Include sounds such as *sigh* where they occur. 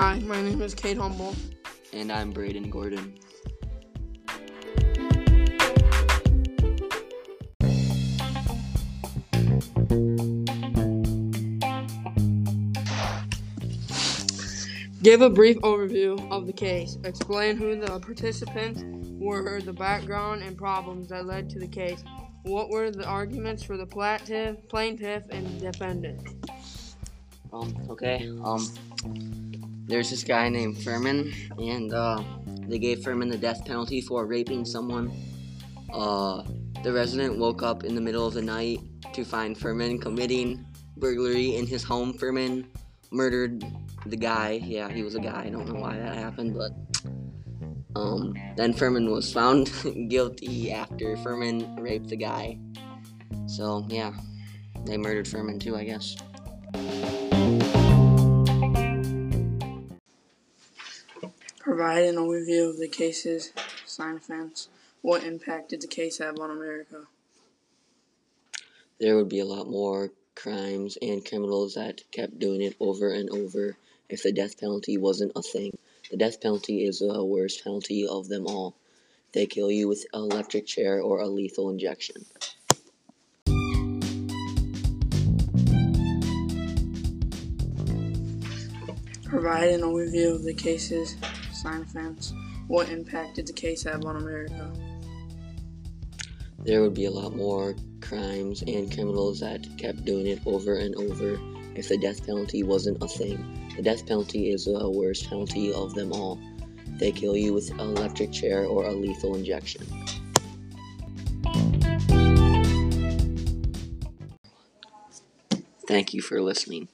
Hi, my name is Kate Humble. And I'm Braden Gordon. Give a brief overview of the case. Explain who the participants were, the background and problems that led to the case. What were the arguments for the plaintiff, plaintiff and defendant? Um, okay. Um, there's this guy named Furman, and uh, they gave Furman the death penalty for raping someone. Uh, the resident woke up in the middle of the night to find Furman committing burglary in his home. Furman murdered the guy. Yeah, he was a guy. I don't know why that happened, but um, then Furman was found *laughs* guilty after Furman raped the guy. So yeah, they murdered Furman too, I guess. Provide an overview of the case's sign offense. What impact did the case have on America? There would be a lot more crimes and criminals that kept doing it over and over if the death penalty wasn't a thing. The death penalty is the worst penalty of them all. They kill you with an electric chair or a lethal injection. Provide an overview of the case's sign offense. What impact did the case have on America? There would be a lot more crimes and criminals that kept doing it over and over if the death penalty wasn't a thing. The death penalty is the worst penalty of them all. They kill you with an electric chair or a lethal injection. Thank you for listening.